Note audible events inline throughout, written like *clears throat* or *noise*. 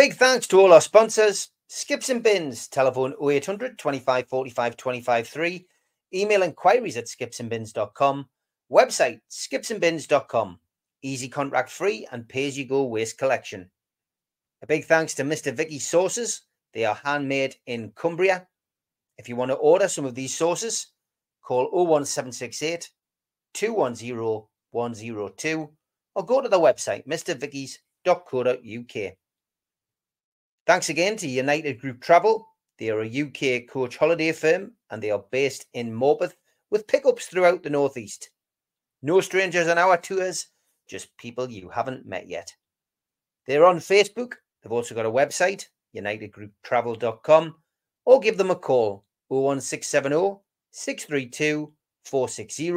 Big thanks to all our sponsors Skips and Bins, telephone 0800 25 45 25 3, email inquiries at skipsandbins.com, website skipsandbins.com, easy contract free and pay as you go waste collection. A big thanks to Mr. Vicky Sauces. They are handmade in Cumbria. If you want to order some of these sauces, call 01768 210 102 or go to the website mrvickies.co.uk. Thanks again to United Group Travel. They are a UK coach holiday firm and they are based in Morpeth with pickups throughout the Northeast. No strangers on our tours, just people you haven't met yet. They're on Facebook. They've also got a website, unitedgrouptravel.com, or give them a call 01670 632 460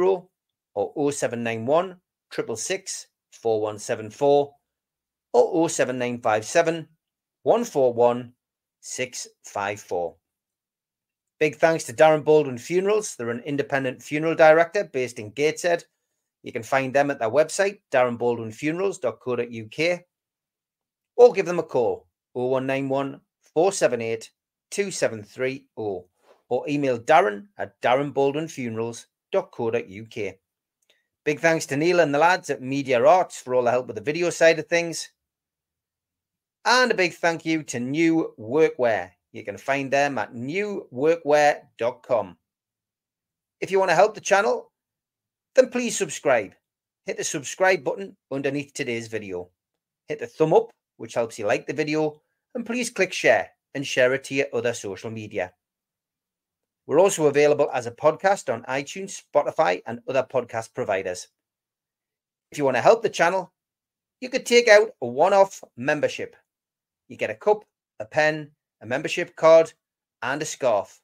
or 0791 666 4174 or 07957 141 654. Big thanks to Darren Baldwin Funerals. They're an independent funeral director based in Gateshead. You can find them at their website, darrenbaldwinfunerals.co.uk, or give them a call, 0191 478 2730, or email darren at darrenbaldwinfunerals.co.uk. Big thanks to Neil and the lads at Media Arts for all the help with the video side of things. And a big thank you to New Workwear. You can find them at newworkwear.com. If you want to help the channel, then please subscribe. Hit the subscribe button underneath today's video. Hit the thumb up, which helps you like the video, and please click share and share it to your other social media. We're also available as a podcast on iTunes, Spotify, and other podcast providers. If you want to help the channel, you could take out a one off membership you get a cup, a pen, a membership card, and a scarf.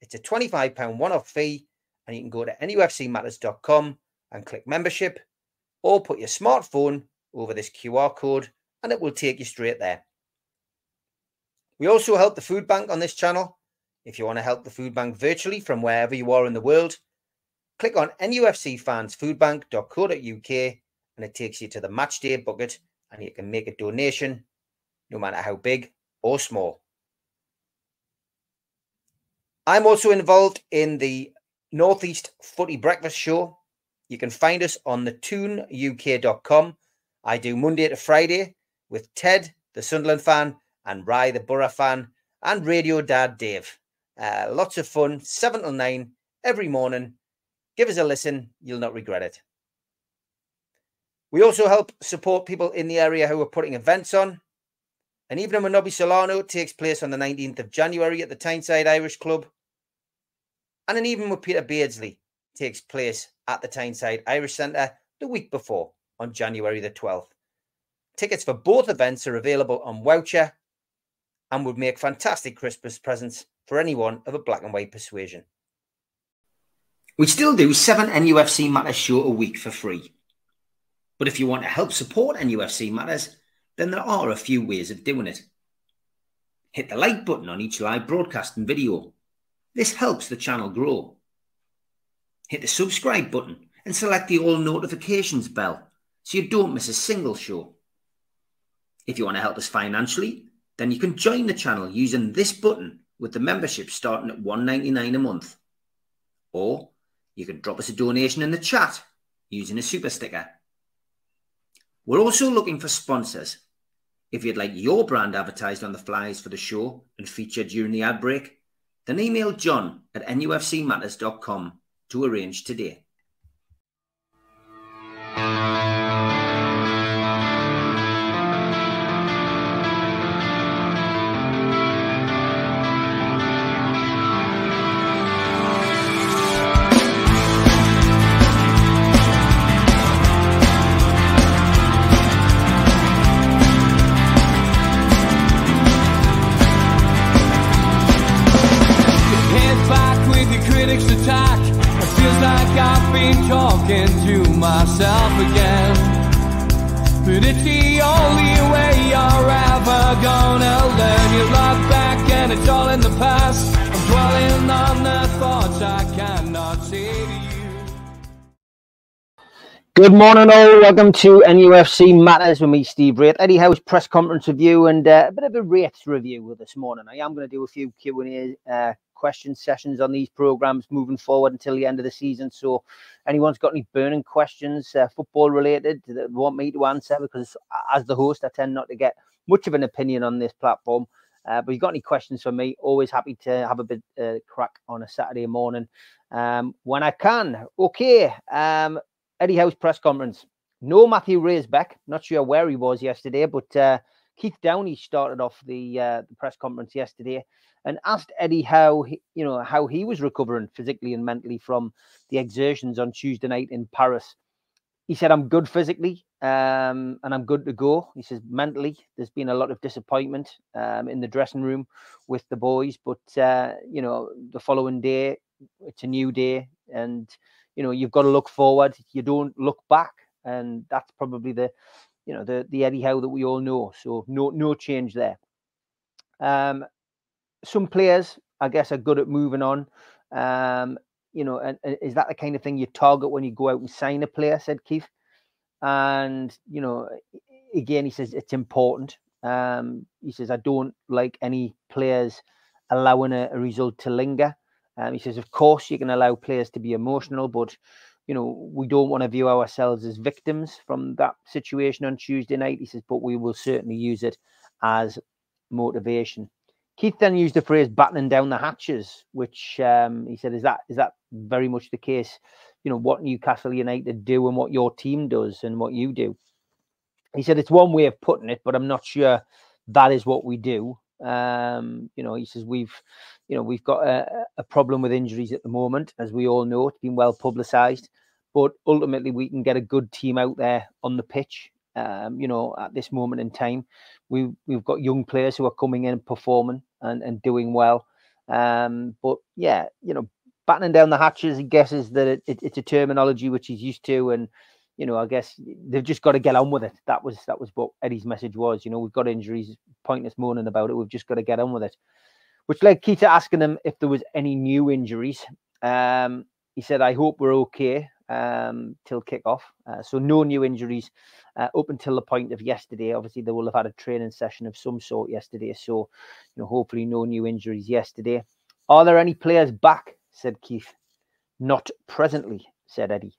It's a £25 one off fee, and you can go to nufcmatters.com and click membership, or put your smartphone over this QR code and it will take you straight there. We also help the food bank on this channel. If you want to help the food bank virtually from wherever you are in the world, click on nufcfansfoodbank.co.uk and it takes you to the match day bucket and you can make a donation no matter how big or small. I'm also involved in the Northeast Footy Breakfast Show. You can find us on the tuneuk.com. I do Monday to Friday with Ted, the Sunderland fan, and Rye, the Boro fan, and Radio Dad Dave. Uh, lots of fun, 7 till 9 every morning. Give us a listen, you'll not regret it. We also help support people in the area who are putting events on. An evening with Nobby Solano takes place on the 19th of January at the Tyneside Irish Club. And an evening with Peter Beardsley takes place at the Tyneside Irish Centre the week before on January the 12th. Tickets for both events are available on Voucher and would make fantastic Christmas presents for anyone of a black and white persuasion. We still do seven NUFC Matters show a week for free. But if you want to help support NUFC Matters, then there are a few ways of doing it. Hit the like button on each live broadcast and video. This helps the channel grow. Hit the subscribe button and select the all notifications bell so you don't miss a single show. If you want to help us financially, then you can join the channel using this button with the membership starting at $1.99 a month. Or you can drop us a donation in the chat using a super sticker. We're also looking for sponsors. If you'd like your brand advertised on the flyers for the show and featured during the ad break, then email john at nufcmatters.com to arrange today. But it's the only way you're ever gonna learn. You look back and it's all in the past. I'm dwelling on the thoughts I cannot you. Good morning, all. Welcome to NUFC Matters with me, Steve Wraith. Eddie Howe's press conference review and uh, a bit of a Wraith's review this morning. I am going to do a few Q and A uh, question sessions on these programs moving forward until the end of the season. So, anyone's got any burning questions, uh, football related, that want me to answer, because as the host, I tend not to get much of an opinion on this platform. Uh, but you've got any questions for me, always happy to have a bit uh, crack on a Saturday morning um, when I can. Okay, um, Eddie Howe's press conference. No Matthew Raisbeck. Not sure where he was yesterday, but uh, Keith Downie started off the, uh, the press conference yesterday and asked Eddie how he, you know how he was recovering physically and mentally from the exertions on Tuesday night in Paris. He said, "I'm good physically, um, and I'm good to go." He says, "Mentally, there's been a lot of disappointment um, in the dressing room with the boys, but uh, you know, the following day, it's a new day, and you know you've got to look forward you don't look back and that's probably the you know the the eddie howe that we all know so no no change there. Um some players i guess are good at moving on. Um you know and, and is that the kind of thing you target when you go out and sign a player said keith? And you know again he says it's important. Um he says i don't like any players allowing a, a result to linger. Um, he says, of course, you can allow players to be emotional, but you know we don't want to view ourselves as victims from that situation on Tuesday night. He says, but we will certainly use it as motivation. Keith then used the phrase "battening down the hatches," which um, he said is that is that very much the case. You know what Newcastle United do and what your team does and what you do. He said it's one way of putting it, but I'm not sure that is what we do. Um, you know, he says we've, you know, we've got a, a problem with injuries at the moment, as we all know. It's been well publicised, but ultimately we can get a good team out there on the pitch. Um, you know, at this moment in time, we we've got young players who are coming in and performing and, and doing well. Um, but yeah, you know, battening down the hatches, he guesses that it, it, it's a terminology which he's used to, and you know, I guess they've just got to get on with it. That was that was what Eddie's message was. You know, we've got injuries, pointless moaning about it. We've just got to get on with it. Which led Keita asking him if there was any new injuries. Um, he said, "I hope we're okay um, till kickoff." Uh, so no new injuries uh, up until the point of yesterday. Obviously, they will have had a training session of some sort yesterday. So, you know, hopefully no new injuries yesterday. Are there any players back? Said Keith. Not presently, said Eddie.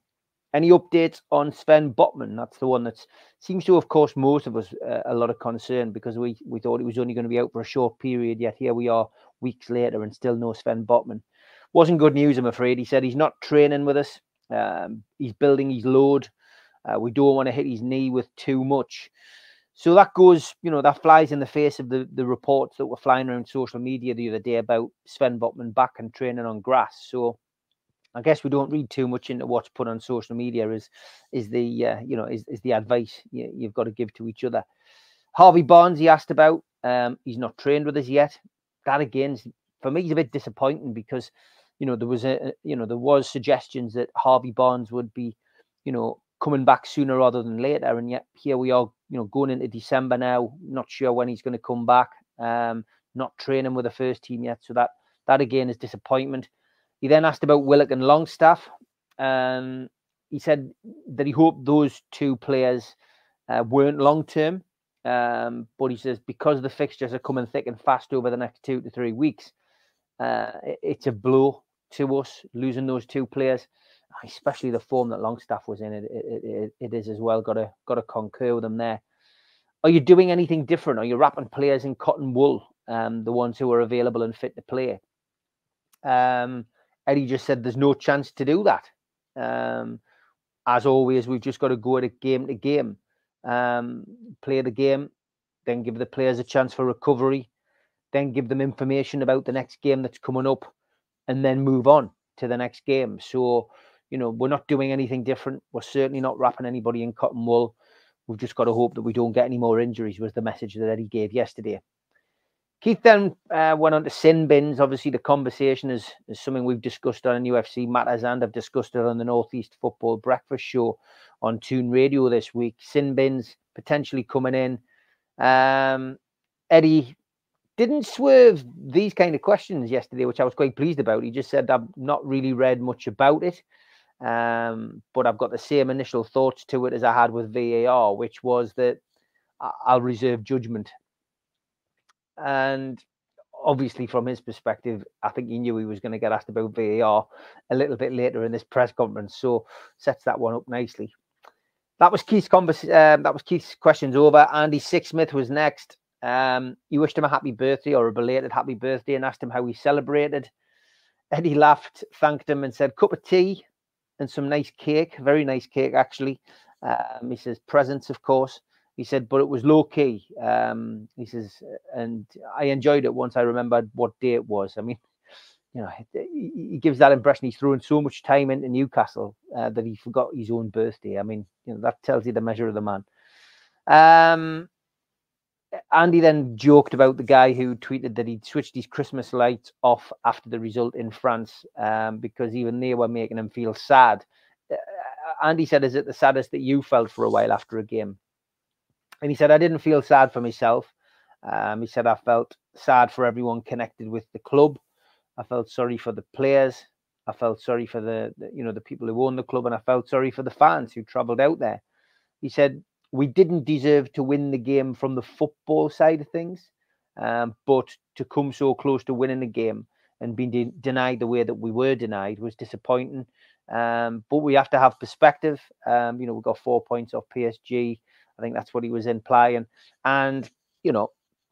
Any updates on Sven Botman? That's the one that seems to have caused most of us uh, a lot of concern because we, we thought he was only going to be out for a short period. Yet here we are weeks later and still no Sven Botman. Wasn't good news, I'm afraid. He said he's not training with us. Um, he's building his load. Uh, we don't want to hit his knee with too much. So that goes, you know, that flies in the face of the, the reports that were flying around social media the other day about Sven Botman back and training on grass. So I guess we don't read too much into what's put on social media. Is is the uh, you know is, is the advice you, you've got to give to each other? Harvey Barnes, he asked about. Um, he's not trained with us yet. That again, for me, is a bit disappointing because you know there was a you know there was suggestions that Harvey Barnes would be you know coming back sooner rather than later, and yet here we are, you know, going into December now. Not sure when he's going to come back. Um, not training with the first team yet, so that that again is disappointment. He then asked about Willock and Longstaff. Um, he said that he hoped those two players uh, weren't long term. Um, but he says because the fixtures are coming thick and fast over the next two to three weeks, uh, it's a blow to us losing those two players, especially the form that Longstaff was in. It, it, it, it is as well. Got to got to concur with them there. Are you doing anything different? Are you wrapping players in cotton wool? Um, the ones who are available and fit to play. Um, Eddie just said there's no chance to do that. Um, as always, we've just got to go at it game to game, um, play the game, then give the players a chance for recovery, then give them information about the next game that's coming up, and then move on to the next game. So, you know, we're not doing anything different. We're certainly not wrapping anybody in cotton wool. We've just got to hope that we don't get any more injuries, was the message that Eddie gave yesterday. Keith then uh, went on to sin bins. Obviously, the conversation is, is something we've discussed on UFC Matters and I've discussed it on the Northeast Football Breakfast Show on Toon Radio this week. Sin bins potentially coming in. Um, Eddie didn't swerve these kind of questions yesterday, which I was quite pleased about. He just said, I've not really read much about it. Um, but I've got the same initial thoughts to it as I had with VAR, which was that I'll reserve judgment. And obviously, from his perspective, I think he knew he was going to get asked about VAR a little bit later in this press conference, so sets that one up nicely. That was Keith's convers- um, That was Keith's questions over. Andy Sixsmith was next. Um, he wished him a happy birthday or a belated happy birthday and asked him how he celebrated. Eddie laughed, thanked him, and said, "Cup of tea and some nice cake. Very nice cake, actually." Um, he says, "Presents, of course." He said, but it was low key. Um, he says, and I enjoyed it once I remembered what day it was. I mean, you know, he gives that impression he's throwing so much time into Newcastle uh, that he forgot his own birthday. I mean, you know, that tells you the measure of the man. Um, Andy then joked about the guy who tweeted that he'd switched his Christmas lights off after the result in France um, because even they were making him feel sad. Uh, Andy said, Is it the saddest that you felt for a while after a game? And he said, I didn't feel sad for myself. Um, he said, I felt sad for everyone connected with the club. I felt sorry for the players. I felt sorry for the, the, you know the people who own the club, and I felt sorry for the fans who travelled out there. He said we didn't deserve to win the game from the football side of things, um, but to come so close to winning the game and being de- denied the way that we were denied was disappointing. Um, but we have to have perspective. Um, you know, we got four points off PSG. I think that's what he was implying. And you know,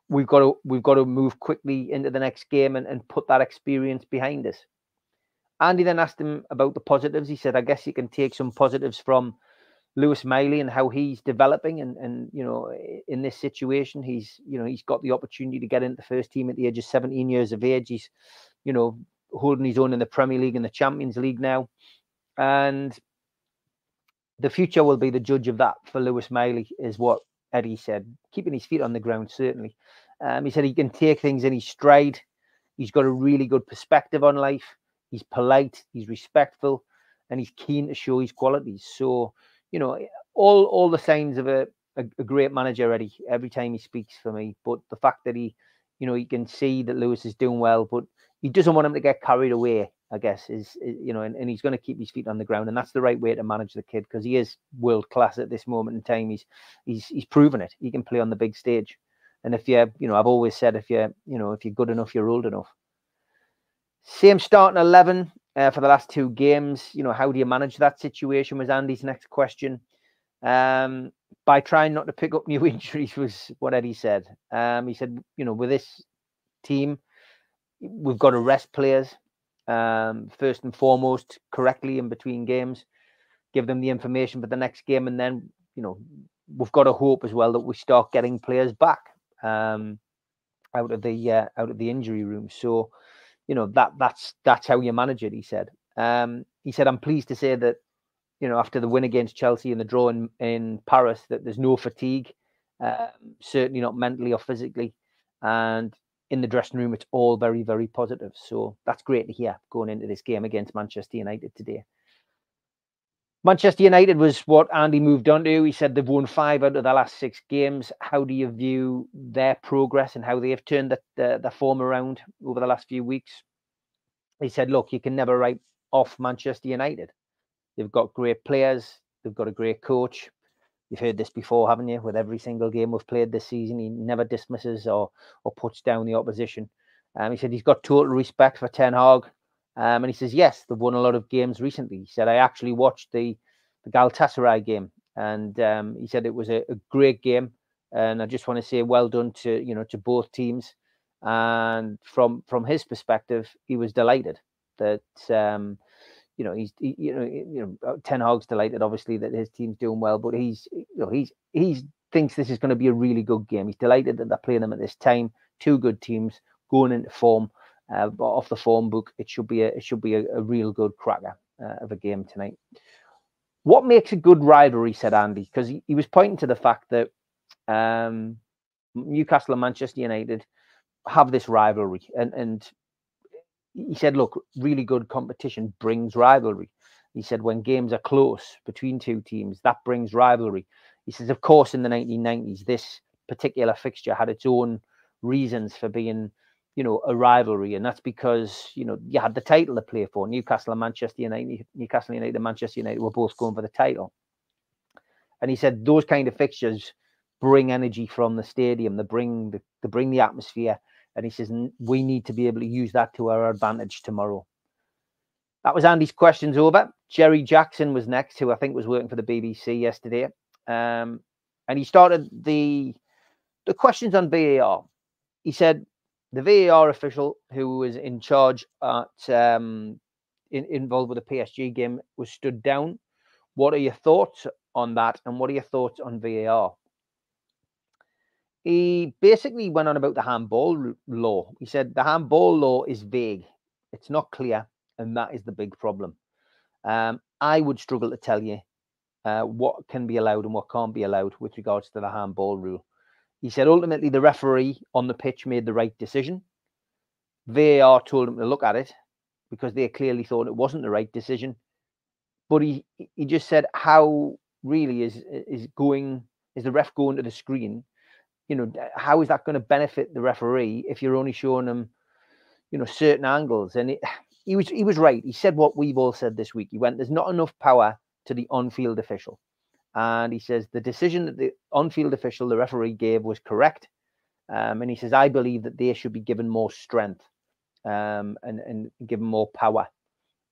we've got to we've got to move quickly into the next game and, and put that experience behind us. Andy then asked him about the positives. He said, I guess you can take some positives from Lewis Miley and how he's developing and and you know in this situation he's you know he's got the opportunity to get into the first team at the age of 17 years of age. He's you know holding his own in the Premier League and the Champions League now. And the future will be the judge of that for Lewis Miley, is what Eddie said. Keeping his feet on the ground, certainly. Um, he said he can take things in his stride. He's got a really good perspective on life. He's polite, he's respectful, and he's keen to show his qualities. So, you know, all all the signs of a, a, a great manager, Eddie, every time he speaks for me. But the fact that he, you know, he can see that Lewis is doing well, but he doesn't want him to get carried away I guess, is, you know, and, and he's going to keep his feet on the ground, and that's the right way to manage the kid because he is world class at this moment in time. He's he's he's proven it. He can play on the big stage, and if you're, you know, I've always said if you're, you know, if you're good enough, you're old enough. Same starting eleven uh, for the last two games. You know, how do you manage that situation? Was Andy's next question. Um, by trying not to pick up new *laughs* injuries was what Eddie said. Um, he said, you know, with this team, we've got to rest players um, first and foremost correctly in between games, give them the information for the next game, and then you know we've got to hope as well that we start getting players back um, out of the uh, out of the injury room. So you know that that's that's how you manage it. He said. Um, he said, "I'm pleased to say that you know after the win against Chelsea and the draw in, in Paris that there's no fatigue, um, certainly not mentally or physically, and in the dressing room, it's all very, very positive. So that's great to hear going into this game against Manchester United today. Manchester United was what Andy moved on to. He said they've won five out of the last six games. How do you view their progress and how they have turned the, the, the form around over the last few weeks? He said, look, you can never write off Manchester United. They've got great players. They've got a great coach. You've heard this before, haven't you? With every single game we've played this season, he never dismisses or or puts down the opposition. Um, he said he's got total respect for Ten Hag. Um, and he says, yes, they've won a lot of games recently. He said, I actually watched the, the Galatasaray game and um, he said it was a, a, great game. And I just want to say well done to, you know, to both teams. And from from his perspective, he was delighted that um, you know he's he, you know you know uh, Ten Hag's delighted obviously that his team's doing well, but he's you know he's he's thinks this is going to be a really good game. He's delighted that they're playing them at this time. Two good teams going into form. Uh, but off the form book, it should be a it should be a, a real good cracker uh, of a game tonight. What makes a good rivalry? Said Andy, because he, he was pointing to the fact that um, Newcastle and Manchester United have this rivalry, and and he said, look, really good competition brings rivalry. He said, when games are close between two teams, that brings rivalry. He says, of course, in the 1990s, this particular fixture had its own reasons for being, you know, a rivalry, and that's because you know you had the title to play for. Newcastle and Manchester United, Newcastle United and Manchester United were both going for the title, and he said those kind of fixtures bring energy from the stadium. They bring the they bring the atmosphere, and he says we need to be able to use that to our advantage tomorrow. That was Andy's questions over. Jerry Jackson was next, who I think was working for the BBC yesterday, um, and he started the the questions on VAR. He said the VAR official who was in charge at um, in, involved with the PSG game was stood down. What are your thoughts on that, and what are your thoughts on VAR? He basically went on about the handball law. He said the handball law is vague; it's not clear, and that is the big problem. Um, I would struggle to tell you uh, what can be allowed and what can't be allowed with regards to the handball rule. He said ultimately the referee on the pitch made the right decision. VAR told him to look at it because they clearly thought it wasn't the right decision. But he he just said how really is is going is the ref going to the screen? You know how is that going to benefit the referee if you're only showing them, you know, certain angles? And it, he was he was right. He said what we've all said this week. He went, "There's not enough power to the on-field official." and he says the decision that the on-field official, the referee, gave was correct. Um, and he says, I believe that they should be given more strength um, and, and given more power.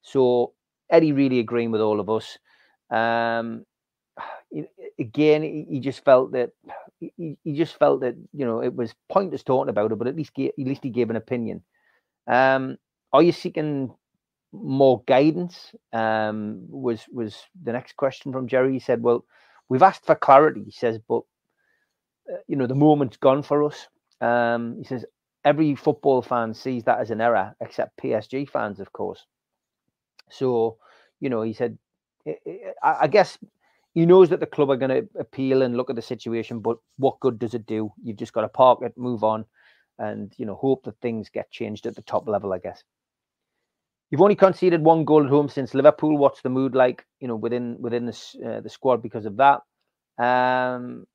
So Eddie really agreeing with all of us. Um, again, he just felt that he, he, just felt that you know it was pointless talking about it, but at least at least he gave an opinion. Um, are you seeking more guidance um, was was the next question from Jerry. He said, "Well, we've asked for clarity." He says, "But uh, you know, the moment's gone for us." Um, he says, "Every football fan sees that as an error, except PSG fans, of course." So, you know, he said, I, I guess." He knows that the club are going to appeal and look at the situation, but what good does it do? You've just got to park it, move on, and you know hope that things get changed at the top level. I guess. You've only conceded one goal at home since Liverpool. What's the mood like, you know, within within the uh, the squad because of that? Um,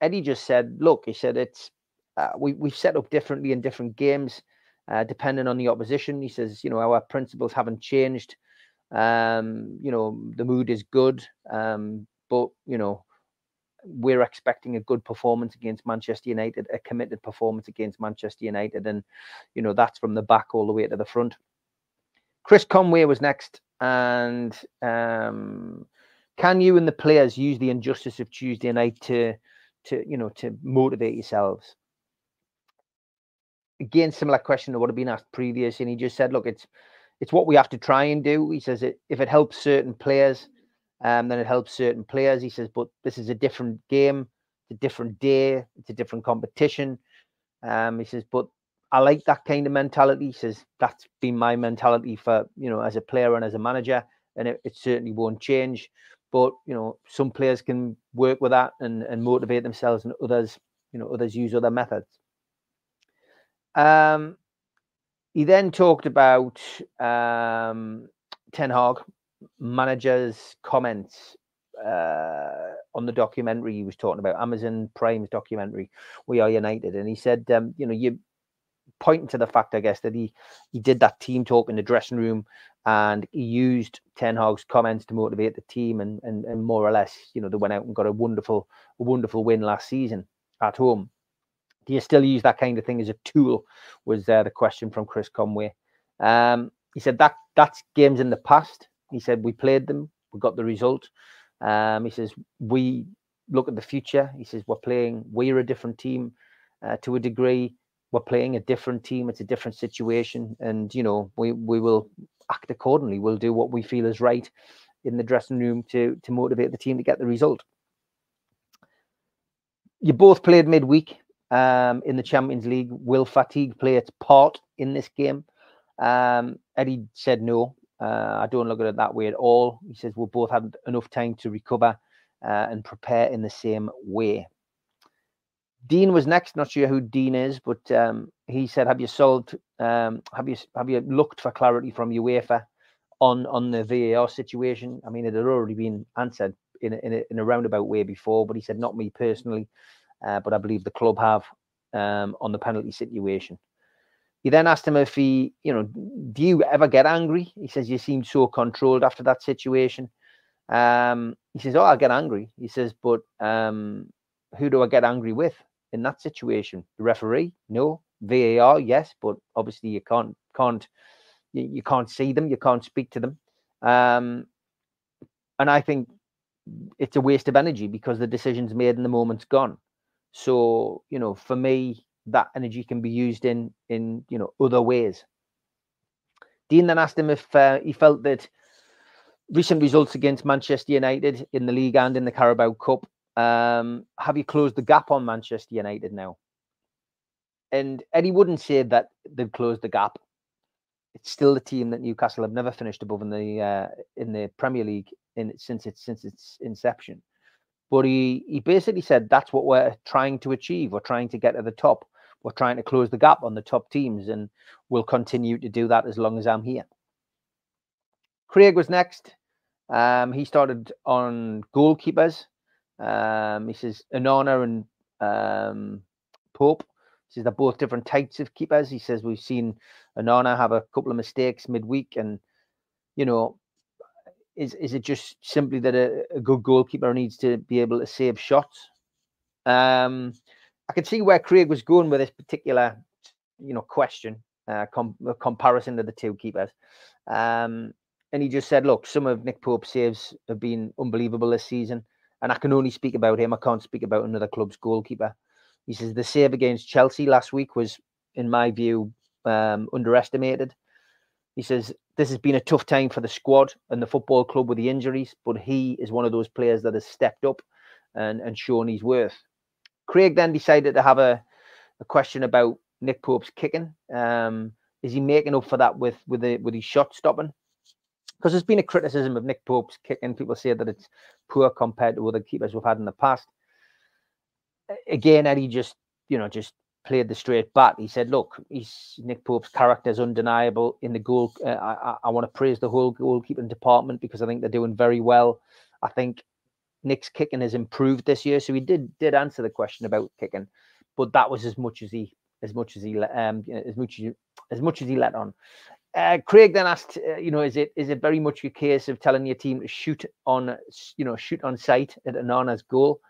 Eddie just said, look, he said it's uh, we we've set up differently in different games, uh, depending on the opposition. He says, you know, our principles haven't changed. Um, you know, the mood is good, um, but you know, we're expecting a good performance against Manchester United, a committed performance against Manchester United, and you know that's from the back all the way to the front. Chris Conway was next, and um, can you and the players use the injustice of Tuesday night to, to you know, to motivate yourselves? Again, similar question to what had been asked previous, and he just said, "Look, it's it's what we have to try and do." He says, "It if it helps certain players, um, then it helps certain players." He says, "But this is a different game, it's a different day, it's a different competition." Um, he says, "But I like that kind of mentality. He says that's been my mentality for you know as a player and as a manager, and it, it, certainly won't change. But you know, some players can work with that and, and motivate themselves, and others, you know, others use other methods. Um, he then talked about um, Ten Hag managers' comments uh, on the documentary he was talking about, Amazon Prime's documentary, We Are United, and he said, um, you know, you pointing to the fact, I guess, that he he did that team talk in the dressing room and he used Ten Hag's comments to motivate the team and, and and more or less, you know, they went out and got a wonderful, wonderful win last season at home. Do you still use that kind of thing as a tool? Was uh, the question from Chris Conway. Um, he said that that's games in the past. He said we played them, we got the result. Um, he says we look at the future. He says we're playing. We're a different team uh, to a degree we're playing a different team. It's a different situation, and you know we we will act accordingly. We'll do what we feel is right in the dressing room to to motivate the team to get the result. You both played midweek um, in the Champions League. Will fatigue play its part in this game? Um, Eddie said no. Uh, I don't look at it that way at all. He says we both had enough time to recover uh, and prepare in the same way. Dean was next. Not sure who Dean is, but um, he said, "Have you solved? Um, have you have you looked for clarity from UEFA on on the VAR situation? I mean, it had already been answered in a, in a, in a roundabout way before, but he said, not me personally, uh, but I believe the club have um, on the penalty situation." He then asked him if he, you know, do you ever get angry? He says, you seem so controlled after that situation. Um, he says, oh, I get angry. He says, but um, who do I get angry with in that situation? The referee? No. VAR? Yes, but obviously you can't can't you, you can't see them, you can't speak to them. Um, and I think it's a waste of energy because the decision's made and the moment's gone. So, you know, for me, that energy can be used in in you know other ways. Dean then asked him if uh, he felt that recent results against Manchester United in the league and in the Carabao Cup um, have you closed the gap on Manchester United now? And Eddie wouldn't say that they've closed the gap. It's still the team that Newcastle have never finished above in the uh, in the Premier League in since its since its inception. But he he basically said that's what we're trying to achieve. We're trying to get to the top. We're trying to close the gap on the top teams, and we'll continue to do that as long as I'm here. Craig was next. Um, he started on goalkeepers. Um, he says Onana and um, Pope. He says they're both different types of keepers. He says we've seen Onana have a couple of mistakes midweek, and you know, is is it just simply that a, a good goalkeeper needs to be able to save shots? Um, I could see where Craig was going with this particular, you know, question, uh, com- comparison to the two keepers. Um, and he just said, look, some of Nick Pope's saves have been unbelievable this season, and I can only speak about him. I can't speak about another club's goalkeeper. He says the save against Chelsea last week was, in my view, um, underestimated. He says this has been a tough time for the squad and the football club with the injuries, but he is one of those players that has stepped up and, and shown his worth. Craig then decided to have a, a question about Nick Pope's kicking. Um, is he making up for that with with the with his shot stopping? Because there's been a criticism of Nick Pope's kicking. People say that it's poor compared to other keepers we've had in the past. Again, Eddie just you know just played the straight bat. He said, "Look, he's Nick Pope's character is undeniable in the goal. Uh, I, I want to praise the whole goalkeeping department because I think they're doing very well. I think Nick's kicking has improved this year, so he did did answer the question about kicking, but that was as much as he as much as he um as much as as much as he let on. Uh, Craig then asked, uh, you know, is it is it very much a case of telling your team to shoot on, you know, shoot on sight at Onana's goal?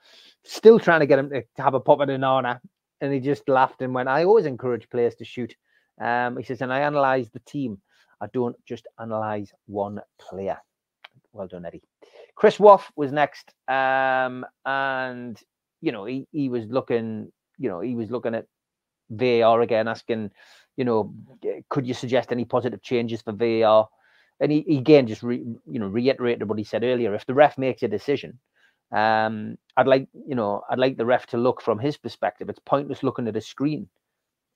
Still trying to get him to have a pop at Onana, and he just laughed and went, "I always encourage players to shoot." Um, he says, and I analyze the team. I don't just analyze one player. Well done, Eddie. Chris Waff was next, um, and you know he he was looking, you know, he was looking at VAR again, asking, you know, could you suggest any positive changes for VAR? And he, he again just re, you know reiterated what he said earlier. If the ref makes a decision, um, I'd like you know I'd like the ref to look from his perspective. It's pointless looking at a screen.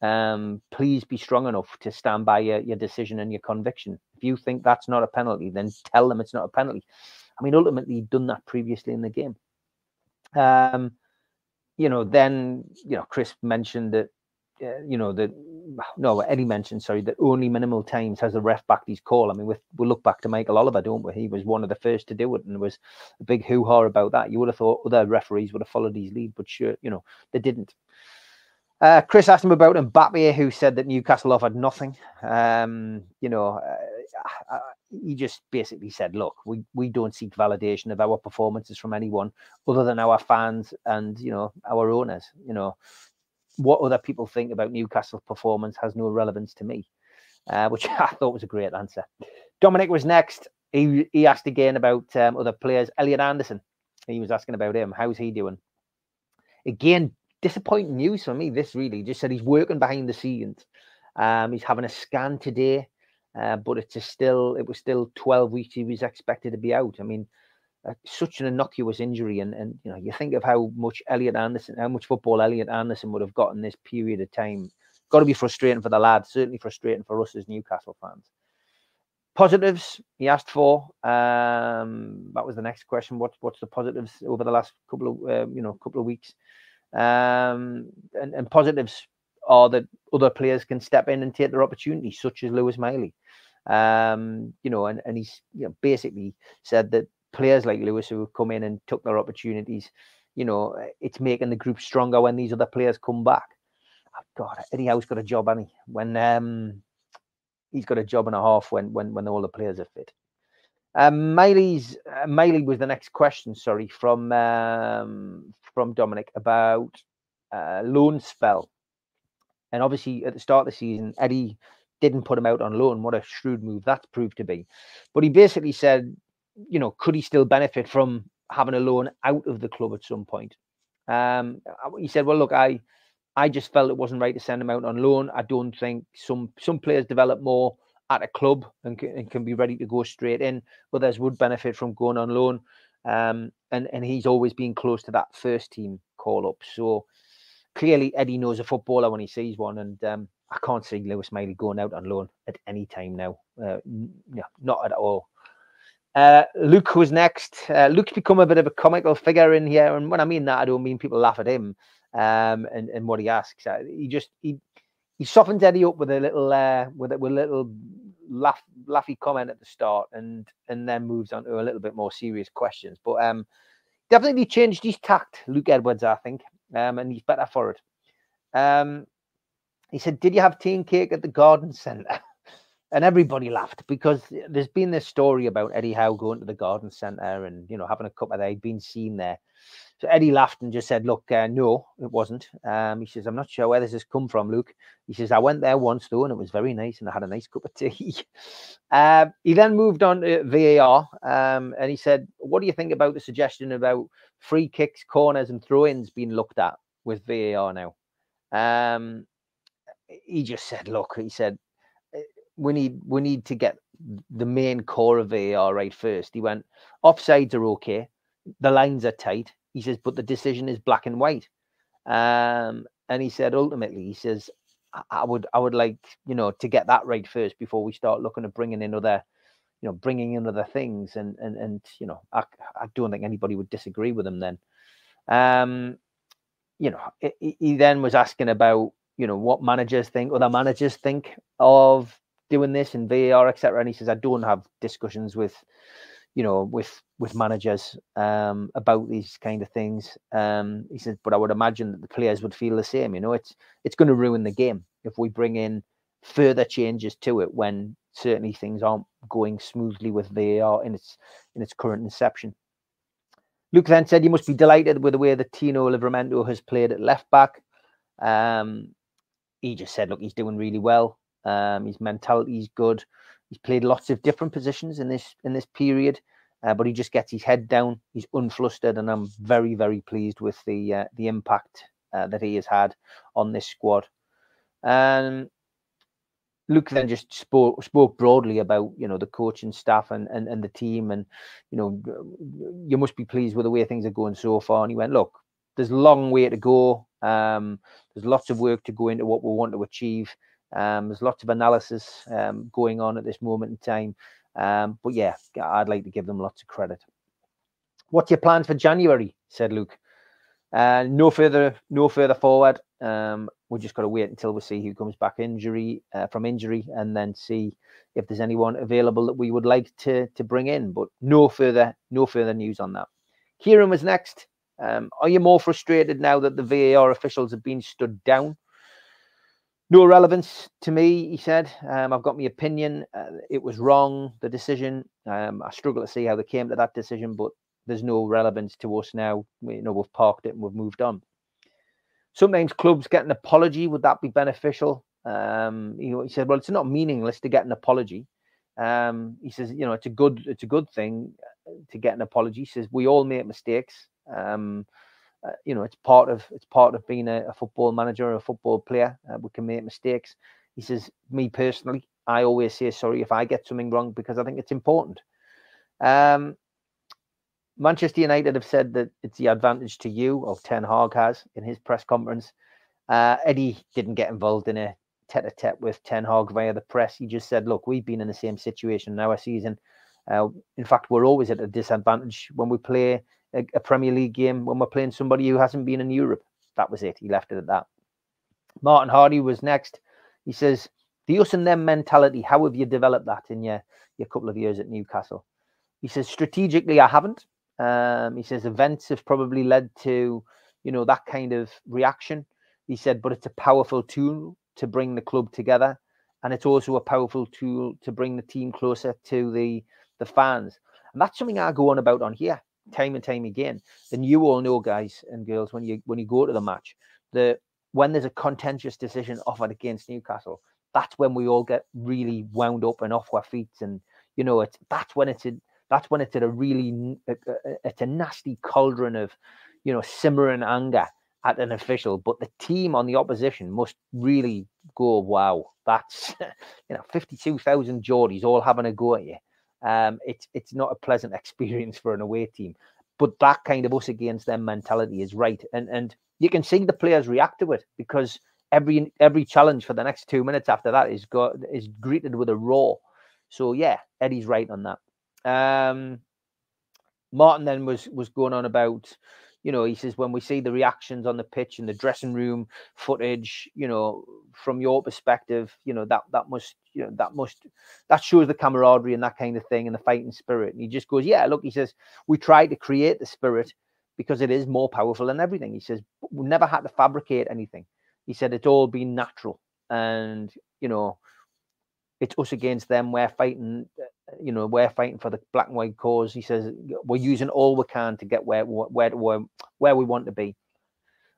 Um, please be strong enough to stand by your, your decision and your conviction. If you think that's not a penalty, then tell them it's not a penalty. I mean, ultimately, he'd done that previously in the game. Um, you know, then you know, Chris mentioned that, uh, you know, that no, Eddie mentioned, sorry, that only minimal times has the ref backed his call. I mean, we we look back to Michael Oliver, don't we? He was one of the first to do it, and was a big hoo ha about that. You would have thought other referees would have followed his lead, but sure, you know, they didn't. Uh, Chris asked him about Mbappe, who said that Newcastle offered nothing. Um, you know, uh, he just basically said, "Look, we we don't seek validation of our performances from anyone other than our fans and you know our owners. You know, what other people think about Newcastle's performance has no relevance to me." Uh, which *laughs* I thought was a great answer. Dominic was next. He he asked again about um, other players. Elliot Anderson. He was asking about him. How's he doing? Again, disappointing news for me. This really just said he's working behind the scenes. Um, he's having a scan today, uh, but it's still it was still 12 weeks he was expected to be out. I mean, uh, such an innocuous injury, and and you know you think of how much Elliot Anderson, how much football Elliot Anderson would have gotten this period of time. Got to be frustrating for the lad. Certainly frustrating for us as Newcastle fans. Positives he asked for. Um, that was the next question. What's what's the positives over the last couple of uh, you know couple of weeks? Um, and, and positives are that other players can step in and take their opportunity, such as Lewis Miley. Um, you know, and, and he's you know, basically said that players like Lewis who have come in and took their opportunities, you know, it's making the group stronger when these other players come back. oh God, Eddie Howe's got a job, hasn't he? When um, he's got a job and a half when when when all the players are fit. Um, Miley's uh, Miley was the next question. Sorry, from um, from Dominic about uh, loan spell, and obviously at the start of the season, Eddie didn't put him out on loan. What a shrewd move that's proved to be. But he basically said, you know, could he still benefit from having a loan out of the club at some point? Um, he said, well, look, I I just felt it wasn't right to send him out on loan. I don't think some some players develop more at a club and can, and can be ready to go straight in. Others would benefit from going on loan. Um, and and he's always been close to that first team call up. So clearly Eddie knows a footballer when he sees one, and um, I can't see Lewis Miley going out on loan at any time now. Uh, no, not at all. Uh, Luke was next. Uh, Luke's become a bit of a comical figure in here, and when I mean that, I don't mean people laugh at him um, and and what he asks. Uh, he just he he softens Eddie up with a little uh, with a, with a little laugh laughy comment at the start, and and then moves on to a little bit more serious questions. But um, definitely changed his tact, Luke Edwards, I think, um, and he's better for it. Um, he said, "Did you have tea and cake at the garden centre?" *laughs* and everybody laughed because there's been this story about Eddie Howe going to the garden centre and you know having a cup of. He'd been seen there. So Eddie laughed and just said, "Look, uh, no, it wasn't." Um, he says, "I'm not sure where this has come from, Luke." He says, "I went there once though, and it was very nice, and I had a nice cup of *laughs* tea." uh, he then moved on to VAR, um, and he said, "What do you think about the suggestion about free kicks, corners, and throw-ins being looked at with VAR now?" Um, he just said, "Look," he said, "we need we need to get the main core of VAR right first. He went, "Offsides are okay, the lines are tight." He says, "But the decision is black and white." Um, and he said, ultimately, he says, I would I would like you know to get that right first before we start looking at bringing in other you know bringing in other things and and and you know I, I don't think anybody would disagree with him then um you know he, he then was asking about you know what managers think, other managers think of doing this in VAR, etc. And he says, I don't have discussions with, you know, with with managers um, about these kind of things. Um, he says, but I would imagine that the players would feel the same. You know, it's it's going to ruin the game if we bring in further changes to it when certainly things aren't going smoothly with VAR in its in its current inception. Luke then said, "You must be delighted with the way that Tino Livramento has played at left back. Um, he just said, look, he's doing really well. Um, his mentality is good. He's played lots of different positions in this in this period, uh, but he just gets his head down. He's unflustered, and I'm very very pleased with the uh, the impact uh, that he has had on this squad. Um, Luke then just spoke spoke broadly about you know the coaching staff and, and and the team, and you know you must be pleased with the way things are going so far. And he went, look, there's a long way to go. Um, there's lots of work to go into what we want to achieve. Um, there's lots of analysis um, going on at this moment in time. Um, but yeah, I'd like to give them lots of credit. What's your plans for January? said Luke. Uh, no further, no further forward. Um, we just got to wait until we see who comes back injury uh, from injury, and then see if there's anyone available that we would like to to bring in. But no further, no further news on that. Kieran was next. Um, are you more frustrated now that the VAR officials have been stood down? No relevance to me, he said. Um, I've got my opinion. Uh, it was wrong, the decision. Um, I struggle to see how they came to that decision, but there's no relevance to us now. We, you know, we've parked it and we've moved on. Sometimes clubs get an apology. Would that be beneficial? Um, he, he said, "Well, it's not meaningless to get an apology." Um, he says, "You know, it's a good, it's a good thing uh, to get an apology." He says, "We all make mistakes. Uh, you know, it's part of it's part of being a, a football manager or a football player. Uh, we can make mistakes. He says, me personally, I always say sorry if I get something wrong because I think it's important. Um, Manchester United have said that it's the advantage to you, or Ten Hag has in his press conference. Uh, Eddie didn't get involved in a tete-a-tete with Ten Hag via the press. He just said, "Look, we've been in the same situation in our season. Uh, in fact, we're always at a disadvantage when we play a, a, Premier League game when we're playing somebody who hasn't been in Europe. That was it. He left it at that. Martin Hardy was next. He says, the us and them mentality, how have you developed that in your, your couple of years at Newcastle? He says, strategically, I haven't. Um, he says, events have probably led to, you know, that kind of reaction. He said, but it's a powerful tool to bring the club together, and it's also a powerful tool to bring the team closer to the the fans. And that's something I go on about on here time and time again. And you all know, guys and girls, when you when you go to the match, the when there's a contentious decision offered against Newcastle, that's when we all get really wound up and off our feet. And you know, it's that's when it's a that's when it's at a really uh, uh, uh, it's a nasty cauldron of you know simmering anger at an official. But the team on the opposition must really go, wow, that's *laughs* you know, fifty-two thousand Geordies all having a go at you. Um, it's it's not a pleasant *laughs* experience for an away team. But that kind of us against them mentality is right, and and you can see the players react to it because every every challenge for the next two minutes after that is got is greeted with a roar. So yeah, Eddie's right on that. Um, Martin then was was going on about you know, he says when we see the reactions on the pitch and the dressing room footage, you know, from your perspective, you know, that that must, you know, that must that shows the camaraderie and that kind of thing and the fighting spirit. And he just goes, Yeah, look, he says, we try to create the spirit because it is more powerful than everything. He says, we never had to fabricate anything. He said it's all been natural. And, you know, it's us against them. We're fighting, you know, we're fighting for the black and white cause. He says we're using all we can to get where where where where we want to be.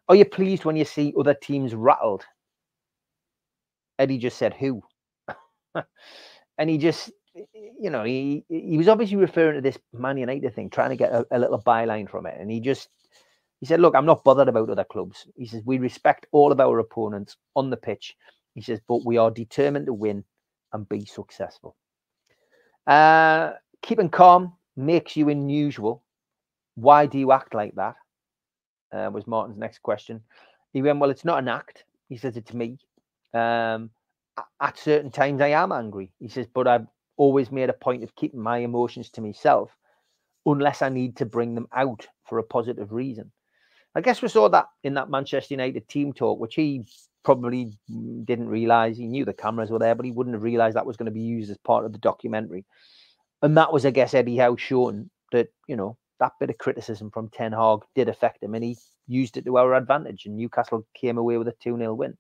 Are you pleased when you see other teams rattled? Eddie just said who, *laughs* and he just, you know, he he was obviously referring to this Man United thing, trying to get a, a little byline from it, and he just. He said, Look, I'm not bothered about other clubs. He says, We respect all of our opponents on the pitch. He says, But we are determined to win and be successful. Uh, keeping calm makes you unusual. Why do you act like that? Uh, was Martin's next question. He went, Well, it's not an act. He says, It's me. Um, at certain times, I am angry. He says, But I've always made a point of keeping my emotions to myself unless I need to bring them out for a positive reason. I guess we saw that in that Manchester United team talk, which he probably didn't realize he knew the cameras were there, but he wouldn't have realized that was going to be used as part of the documentary. And that was, I guess, Eddie Howe showing that, you know, that bit of criticism from Ten Hag did affect him and he used it to our advantage. And Newcastle came away with a 2 0 win.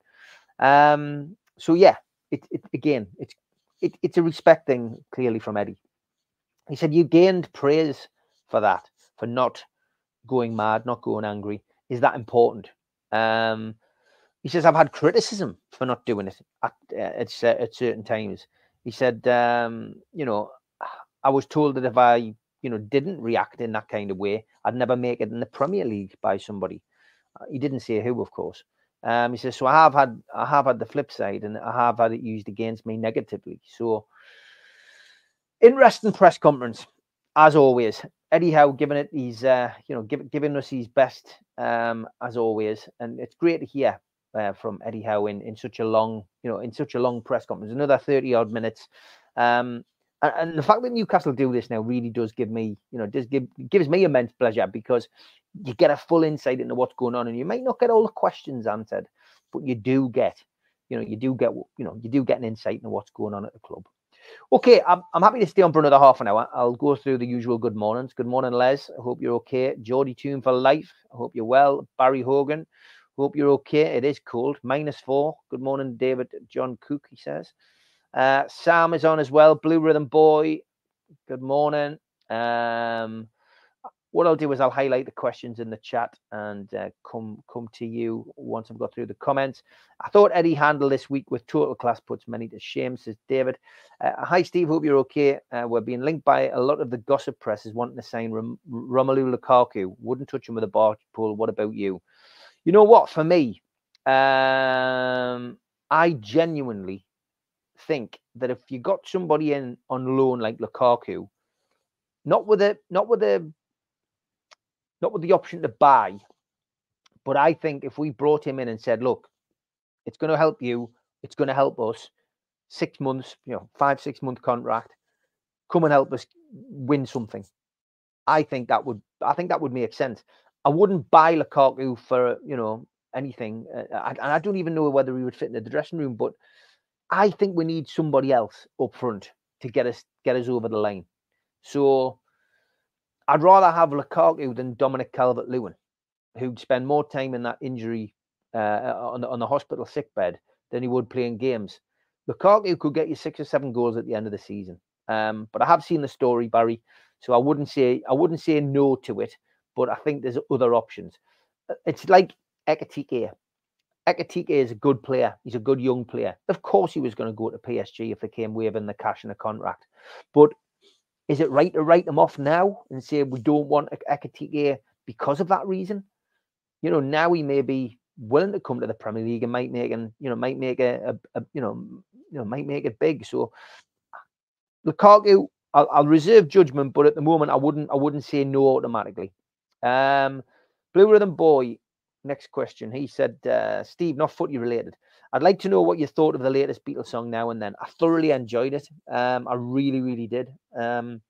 Um, so, yeah, it, it again, it's it, it's a respect thing clearly from Eddie. He said, You gained praise for that, for not going mad, not going angry. Is that important? Um, he says, I've had criticism for not doing it at, uh, at, at certain times. He said, um, you know, I was told that if I, you know, didn't react in that kind of way, I'd never make it in the Premier League by somebody. Uh, he didn't say who, of course. Um, he says, so I have had, I have had the flip side, and I have had it used against me negatively. So, interesting press conference, as always. Eddie Howe giving it his, uh, you know, give, giving us his best, um, as always, and it's great to hear uh, from Eddie Howe in, in such a long, you know, in such a long press conference, another 30 odd minutes. Um, and, and, the fact that Newcastle do this now really does give me, you know, does give gives me immense pleasure because you get a full insight into what's going on, and you might not get all the questions answered, but you do get, you know, you do get, you know, you do get an insight into what's going on at the club. Okay, I'm, I'm happy to stay on for another half an hour. I'll go through the usual good mornings. Good morning, Les. I hope you're okay. Geordie Tune for life. I hope you're well. Barry Hogan. Hope you're okay. It is cold. Minus four. Good morning, David John Cook, he says. Uh, Sam is on as well. Blue Rhythm Boy. Good morning. Um, what I'll do is I'll highlight the questions in the chat and uh, come come to you once I've got through the comments. I thought Eddie handled this week with total class puts many to shame, says David. Uh, hi, Steve. Hope you're okay. Uh, we're being linked by a lot of the gossip press is wanting to sign Rom- Romelu Lukaku. Wouldn't touch him with a bar pull. What about you? You know what? For me, um, I genuinely think that if you got somebody in on loan like Lukaku, not with a not with a not with the option to buy, but I think if we brought him in and said, look, it's going to help you, it's going to help us, six months, you know, five, six month contract, come and help us win something. I think that would I think that would make sense. I wouldn't buy Lukaku for you know anything, uh, and I don't even know whether he would fit in the dressing room. But I think we need somebody else up front to get us get us over the line. So I'd rather have Lukaku than Dominic Calvert-Lewin, who'd spend more time in that injury uh, on the on the hospital sick bed than he would playing games. Lukaku could get you six or seven goals at the end of the season. Um, but I have seen the story, Barry. So I wouldn't say I wouldn't say no to it, but I think there's other options. Uh, it's like Ekitike. Ekitike is a good player. He's a good young player. Of course, he was going to go to PSG if they came waving the cash in the contract. But is it right to write him off now and say we don't want Ekitike because of that reason? You know, now he may be willing to come to the Premier League and might make and you know might make a, a, a you know you know might make it big. So Lukaku, I'll, I'll, reserve judgment, but at the moment I wouldn't I wouldn't say no automatically. Um, Blue Rhythm Boy, next question. He said, uh, Steve, not footy related. I'd like to know what you thought of the latest Beatles song now and then. I thoroughly enjoyed it. Um, I really, really did. Um,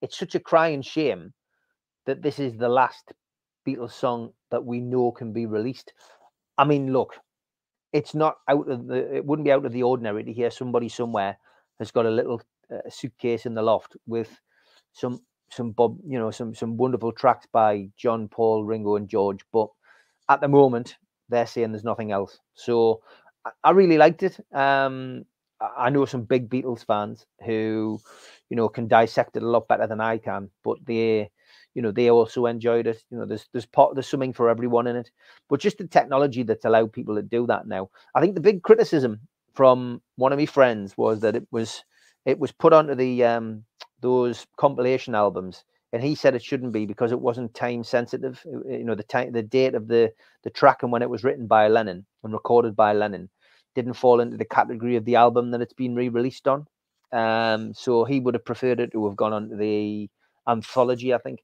it's such a crying shame that this is the last Beatles song that we know can be released. I mean, look, it's not out of the, it wouldn't be out of the ordinary to hear somebody somewhere has got a little uh, suitcase in the loft with some some Bob, you know, some some wonderful tracks by John, Paul, Ringo, and George. But at the moment, they're saying there's nothing else. So I, really liked it. Um, I know some big Beatles fans who, you know, can dissect it a lot better than I can, but they, you know, they also enjoyed it. You know, there's there's part there's something for everyone in it. But just the technology that's allowed people to do that now. I think the big criticism from one of my friends was that it was it was put onto the um, those compilation albums, and he said it shouldn't be because it wasn't time sensitive. You know, the time, the date of the the track and when it was written by Lennon and recorded by Lennon didn't fall into the category of the album that it's been re-released on. Um, so he would have preferred it to have gone on to the anthology. I think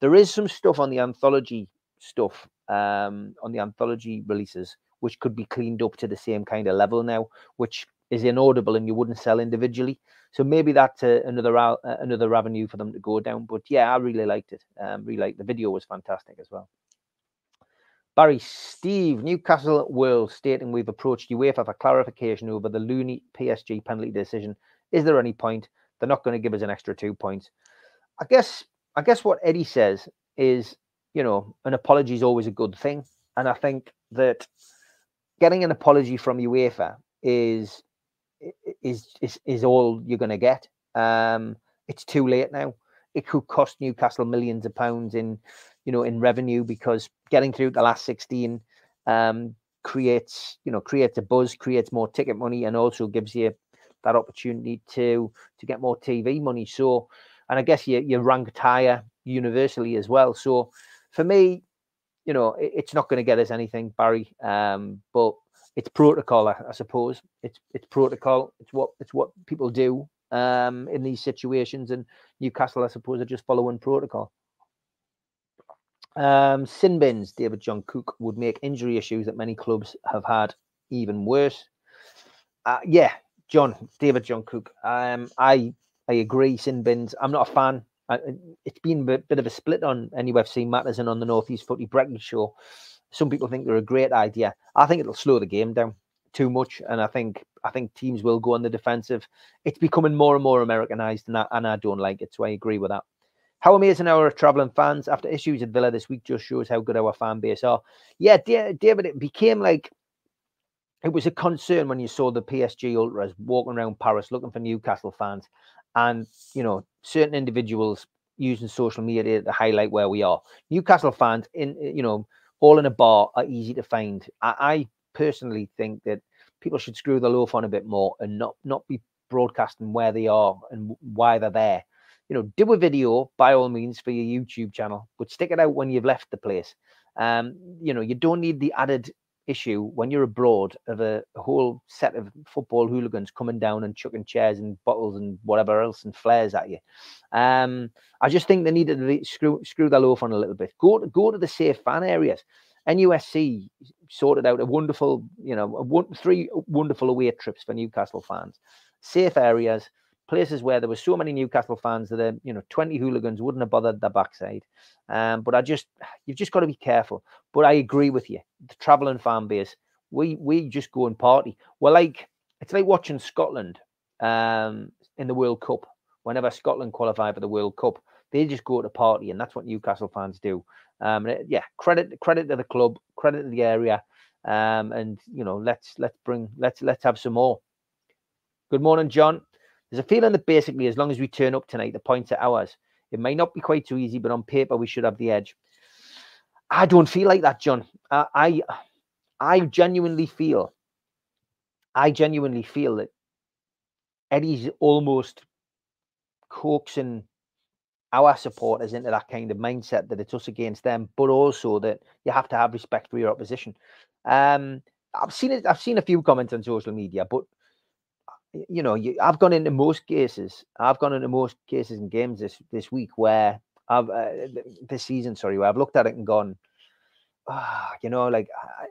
there is some stuff on the anthology stuff um, on the anthology releases which could be cleaned up to the same kind of level now, which is inaudible and you wouldn't sell individually. So maybe that's uh, another uh, another avenue for them to go down. But yeah, I really liked it. Um, really liked the video was fantastic as well. Barry Steve Newcastle World stating we've approached UEFA for clarification over the loony PSG penalty decision. Is there any point? They're not going to give us an extra two points. I guess I guess what Eddie says is, you know, an apology is always a good thing, and I think that getting an apology from UEFA is is is, is all you're going to get. Um, it's too late now. It could cost Newcastle millions of pounds in, you know, in revenue because getting through the last 16 um, creates, you know, creates a buzz, creates more ticket money, and also gives you that opportunity to to get more TV money. So, and I guess you you rank higher universally as well. So, for me, you know, it, it's not going to get us anything, Barry. Um, but it's protocol, I, I, suppose. It's it's protocol. It's what it's what people do um, in these situations, and Newcastle, I suppose, are just following protocol. Um, sin bins, David John Cook would make injury issues that many clubs have had even worse. Uh, yeah, John, David John Cook. Um, I I agree. Sin bins. I'm not a fan it's been a bit of a split on NUFC matters and on the Northeast Footy Breakfast Show. Some people think they're a great idea. I think it'll slow the game down too much, and I think I think teams will go on the defensive. It's becoming more and more Americanized, and I, and I don't like it. So I agree with that. How amazing our traveling fans after issues at Villa this week just shows how good our fan base are. Yeah, David, it became like it was a concern when you saw the PSG ultras walking around Paris looking for Newcastle fans, and you know certain individuals using social media to highlight where we are. Newcastle fans in you know all in a bar are easy to find. I, I personally think that people should screw the loaf on a bit more and not not be broadcasting where they are and why they're there. You know, do a video by all means for your YouTube channel, but stick it out when you've left the place. Um, you know, you don't need the added issue when you're abroad of a, a, whole set of football hooligans coming down and chucking chairs and bottles and whatever else and flares at you. Um, I just think they need to screw screw their loaf on a little bit. Go to go to the safe fan areas. NUSC sorted out a wonderful, you know, one, three wonderful away trips for Newcastle fans. Safe areas, places where there were so many Newcastle fans that, uh, you know, 20 hooligans wouldn't have bothered their backside. Um, but I just, you've just got to be careful. But I agree with you. The traveling fan base, we we just go and party. We're like, it's like watching Scotland um, in the World Cup. Whenever Scotland qualify for the World Cup, they just go to party, and that's what Newcastle fans do. Um, yeah, credit credit to the club, credit to the area. Um, and you know, let's let's bring let's let's have some more. Good morning, John. There's a feeling that basically, as long as we turn up tonight, the points are ours. It may not be quite so easy, but on paper we should have the edge. I don't feel like that, John. I I, I genuinely feel. I genuinely feel that Eddie's almost coaxing our supporters into that kind of mindset that it's us against them, but also that you have to have respect for your opposition. Um, I've seen it. I've seen a few comments on social media, but you know, you, I've gone into most cases. I've gone into most cases in games this this week where I've uh, this season, sorry, where I've looked at it and gone, ah, you know, like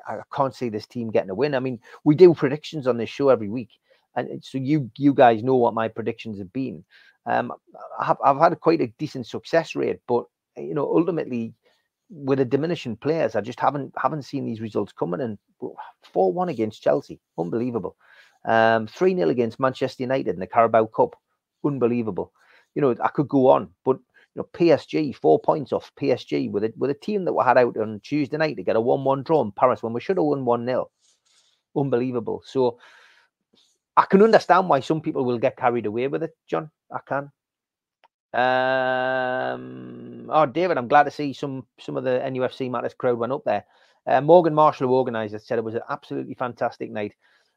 I, I can't see this team getting a win. I mean, we do predictions on this show every week, and so you you guys know what my predictions have been. Um, I've, I've had quite a decent success rate, but you know, ultimately, with the diminishing players, I just haven't haven't seen these results coming. And four one against Chelsea, unbelievable. Um, three 0 against Manchester United in the Carabao Cup, unbelievable. You know, I could go on, but you know, PSG four points off PSG with a with a team that we had out on Tuesday night to get a one one draw in Paris when we should have won one 0 Unbelievable. So I can understand why some people will get carried away with it, John. I can. Um, oh, David, I'm glad to see some some of the NUFC Matters crowd went up there. Uh, Morgan Marshall, who organised it, said it was an absolutely fantastic night.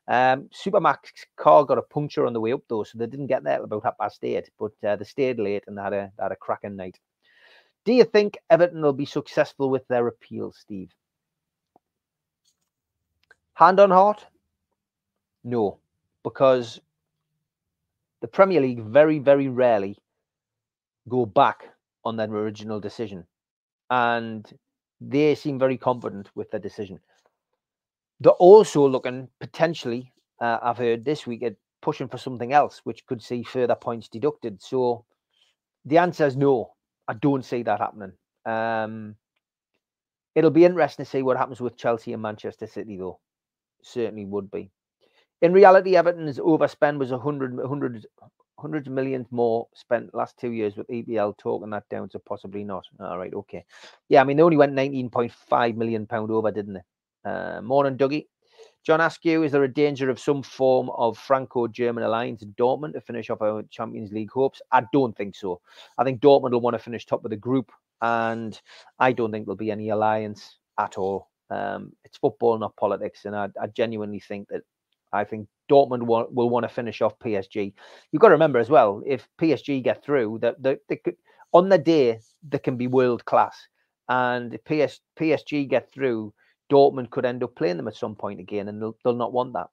Um, Super Mac's car got a puncture on the way up though, so they didn't get there about half past eight, but uh, they stayed late and had a had a cracking night. Do you think Everton will be successful with their appeal, Steve? Hand on heart, no because the Premier League very, very rarely go back on their original decision. And they seem very confident with their decision. They're also looking potentially, uh, I've heard this week, at pushing for something else, which could see further points deducted. So the answer is no. I don't see that happening. Um, it'll be interesting to see what happens with Chelsea and Manchester City, though. Certainly would be. In reality, Everton's overspend was 100, 100, hundreds of millions more spent last two years with EPL talking that down to possibly not. All right, okay. Yeah, I mean, they only went 19.5 million pound over, didn't they? Uh, morning, Dougie. John Askew, is there a danger of some form of Franco-German alliance in Dortmund to finish off our Champions League hopes? I don't think so. I think Dortmund will want to finish top of the group, and I don't think there'll be any alliance at all. Um, it's football, not politics, and I, I genuinely think that I think Dortmund will, will want to finish off PSG. You've got to remember as well, if PSG get through, that they, they could, on the day they can be world class, and if PS, PSG get through, Dortmund could end up playing them at some point again, and they'll, they'll not want that.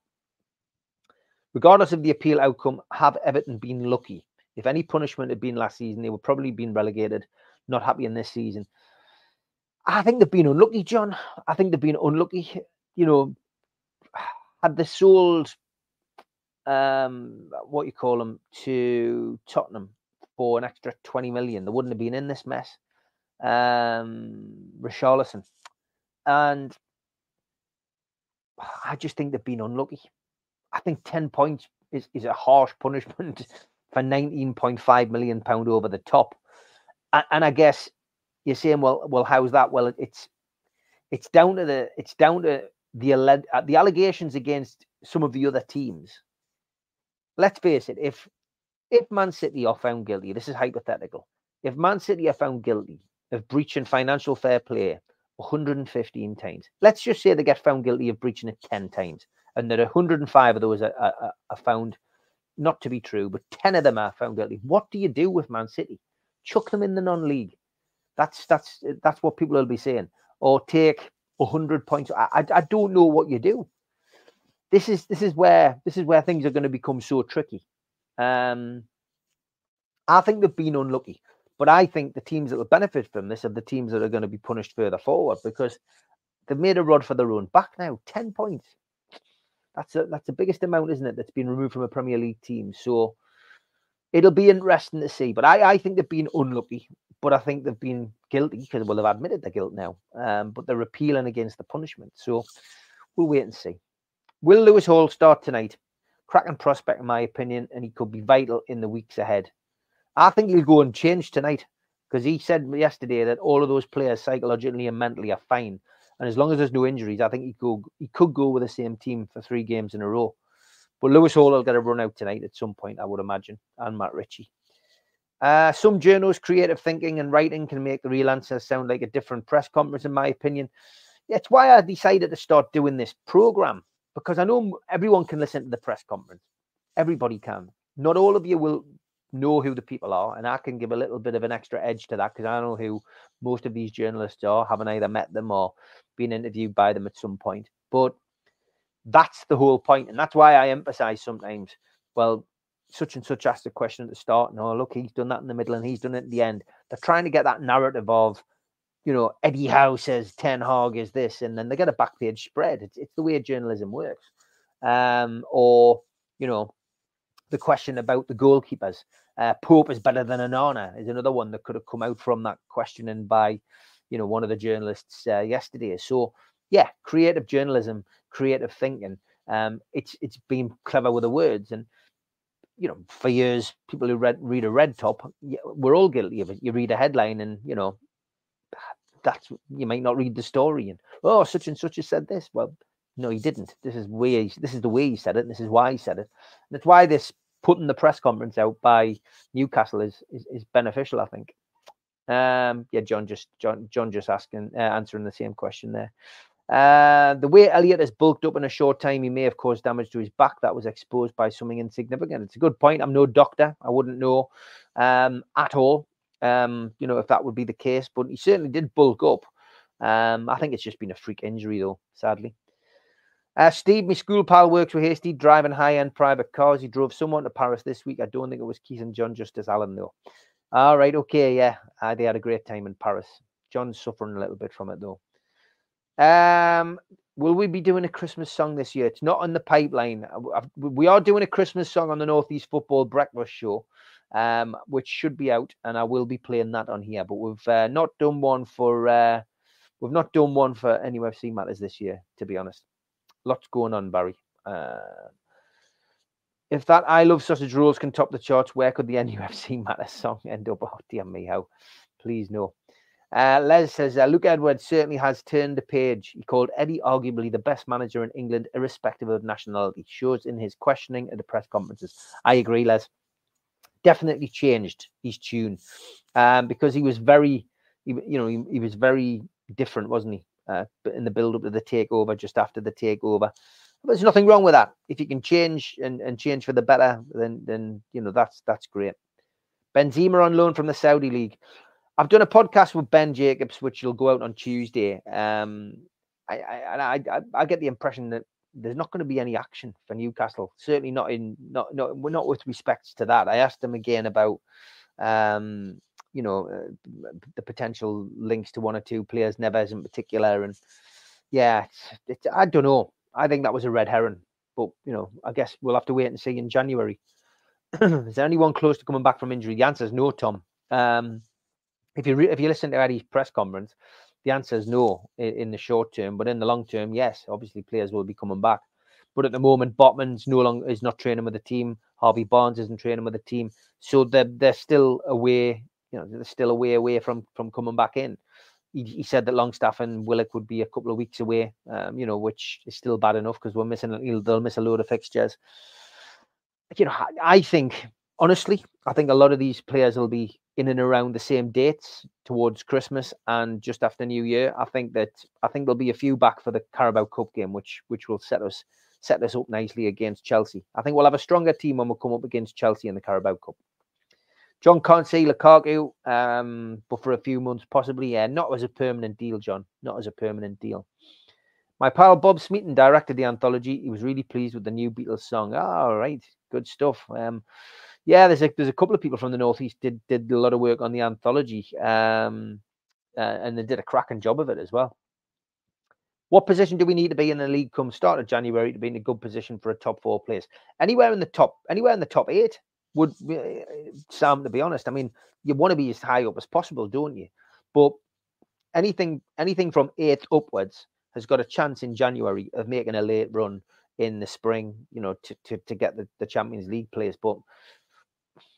Regardless of the appeal outcome, have Everton been lucky? If any punishment had been last season, they would probably have been relegated. Not happy in this season. I think they've been unlucky, John. I think they've been unlucky. You know, had they sold um what you call them to Tottenham for an extra 20 million, they wouldn't have been in this mess. Um Richarlison. And I just think they've been unlucky. I think 10 points is, is a harsh punishment *laughs* for 19.5 million pound over the top. And, and, I guess you're saying, well, well, how's that? Well, it's it's down to the it's down to the uh, the allegations against some of the other teams. Let's face it, if if Man City are found guilty, this is hypothetical. If Man City are found guilty of breaching financial fair play 115 times, let's just say they get found guilty of breaching it 10 times, and that 105 of those are, are, are found not to be true, but 10 of them are found guilty. What do you do with Man City? Chuck them in the non-league. That's that's that's what people will be saying. Or take 100 points. I, I, I don't know what you do. This is this is where this is where things are going to become so tricky. Um, I think they've been unlucky, but I think the teams that will benefit from this are the teams that are going to be punished further forward because they've made a rod for their own back now. Ten points. That's a, that's the biggest amount, isn't it? That's been removed from a Premier League team. So it'll be interesting to see. But I, I think they've been unlucky but I think they've been guilty because well they've admitted their guilt now, um, but they're appealing against the punishment. So we'll wait and see. Will Lewis Hall start tonight? Cracking prospect, in my opinion, and he could be vital in the weeks ahead. I think he'll go and change tonight because he said yesterday that all of those players psychologically and mentally are fine, And as long as there's no injuries, I think he could he could go with the same team for three games in a row. But Lewis Hall will get a run out tonight at some point, I would imagine, and Matt Ritchie. Uh, some journals, creative thinking and writing can make the real answer sound like a different press conference, in my opinion. It's why I decided to start doing this program because I know everyone can listen to the press conference. Everybody can. Not all of you will know who the people are, and I can give a little bit of an extra edge to that because I know who most of these journalists are, having either met them or been interviewed by them at some point. But that's the whole point, and that's why I emphasize sometimes. Well, such and such asked a question at the start. and oh, look, he's done that in the middle and he's done it at the end. They're trying to get that narrative of, you know, Eddie Howe says Ten Hag is this, and then they get a back page spread. It's, it's the way journalism works. Um, or, you know, the question about the goalkeepers. Uh, Pope is better than Onana is another one that could have come out from that questioning by, you know, one of the journalists uh, yesterday. So, yeah, creative journalism, creative thinking. Um, it's it's being clever with the words and you know, for years, people who read read a red top, we're all guilty of it. You read a headline, and you know, that's you might not read the story, and oh, such and such has said this. Well, no, he didn't. This is way this is the way he said it. This is why he said it. And that's why this putting the press conference out by Newcastle is is, is beneficial. I think. Um, yeah, John just John John just asking uh, answering the same question there. Uh, the way Elliott has bulked up in a short time, he may have caused damage to his back that was exposed by something insignificant. It's a good point. I'm no doctor. I wouldn't know um, at all, um, you know, if that would be the case, but he certainly did bulk up. Um, I think it's just been a freak injury, though, sadly. Uh, Steve, my school pal, works with Hasty, driving high end private cars. He drove someone to Paris this week. I don't think it was Keith and John, just as Alan, though. All right, okay, yeah. Uh, they had a great time in Paris. John's suffering a little bit from it, though. Um, will we be doing a Christmas song this year? It's not on the pipeline. Uh, we are doing a Christmas song on the Northeast Football Breakfast Show, um, which should be out, and I will be playing that on here. But we've uh, not done one for uh, we've not done one for NUFC matters this year, to be honest. Lots going on, Barry. Uh, if that I Love Sausage Rolls can top the charts, where could the *laughs* NUFC Matters song end up? Oh, dear me, how? Please no. Uh, Les says uh, Luke Edwards certainly has turned the page. He called Eddie arguably the best manager in England, irrespective of nationality. Shows in his questioning at the press conferences. I agree, Les. Definitely changed his tune um, because he was very, you know, he, he, was very different, wasn't he? Uh, in the build up to the takeover, just after the takeover. But there's nothing wrong with that. If you can change and, and change for the better, then then you know that's that's great. Benzema on loan from the Saudi league. I've done a podcast with Ben Jacobs, which will go out on Tuesday. Um, I, I, I, I get the impression that there's not going to be any action for Newcastle. Certainly not in not not not with respects to that. I asked him again about um, you know uh, the potential links to one or two players, Neves in particular, and yeah, it's, it's, I don't know. I think that was a red herring, but you know, I guess we'll have to wait and see in January. *clears throat* is there anyone close to coming back from injury? The answer is no, Tom. Um, if you re- if you listen to Eddie's press conference, the answer is no in, in, the short term, but in the long term, yes. Obviously, players will be coming back. But at the moment, Botman's no longer is not training with the team. Harvey Barnes isn't training with the team, so they're they're still away. You know, they're still away away from from coming back in. He, he said that Longstaff and Willock would be a couple of weeks away. Um, you know, which is still bad enough because we're missing. They'll miss a load of fixtures. You know, I think honestly, I think a lot of these players will be in and around the same dates towards Christmas and just after New Year. I think that I think there'll be a few back for the Carabao Cup game, which which will set us set us up nicely against Chelsea. I think we'll have a stronger team when we come up against Chelsea in the Carabao Cup. John can't see Lukaku, um, but for a few months possibly. Yeah, not as a permanent deal, John. Not as a permanent deal. My pal Bob Smeaton directed the anthology. He was really pleased with the new Beatles song. All right, good stuff. Um, yeah, there's a there's a couple of people from the northeast did did a lot of work on the anthology, um, uh, and they did a cracking job of it as well. What position do we need to be in the league come start of January to be in a good position for a top four place? Anywhere in the top, anywhere in the top eight would uh, Sam. To be honest, I mean, you want to be as high up as possible, don't you? But anything anything from eighth upwards has got a chance in January of making a late run in the spring, you know, to to, to get the, the Champions League place. But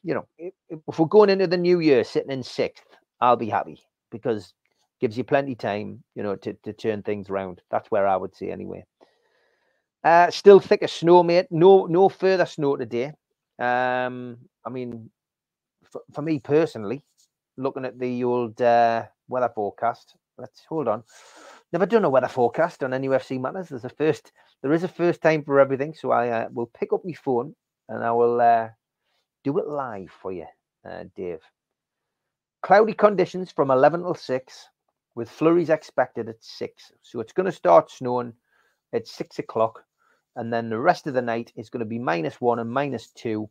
you know, if, if we're going into the new year sitting in sixth, I'll be happy because gives you plenty time, you know, to, to turn things around. That's where I would say anyway. Uh, still thick as snow, mate. No, no further snow today. Um, I mean, for, for me personally, looking at the old uh, weather forecast, let's hold on. Never done a weather forecast on NUFC matters. There's a first, there is a first time for everything. So I uh, will pick up my phone and I will uh, do it live for you, uh, Dave. Cloudy conditions from 11 till 6, with flurries expected at 6. So it's going to start snowing at 6 o'clock. And then the rest of the night is going to be minus 1 and minus 2,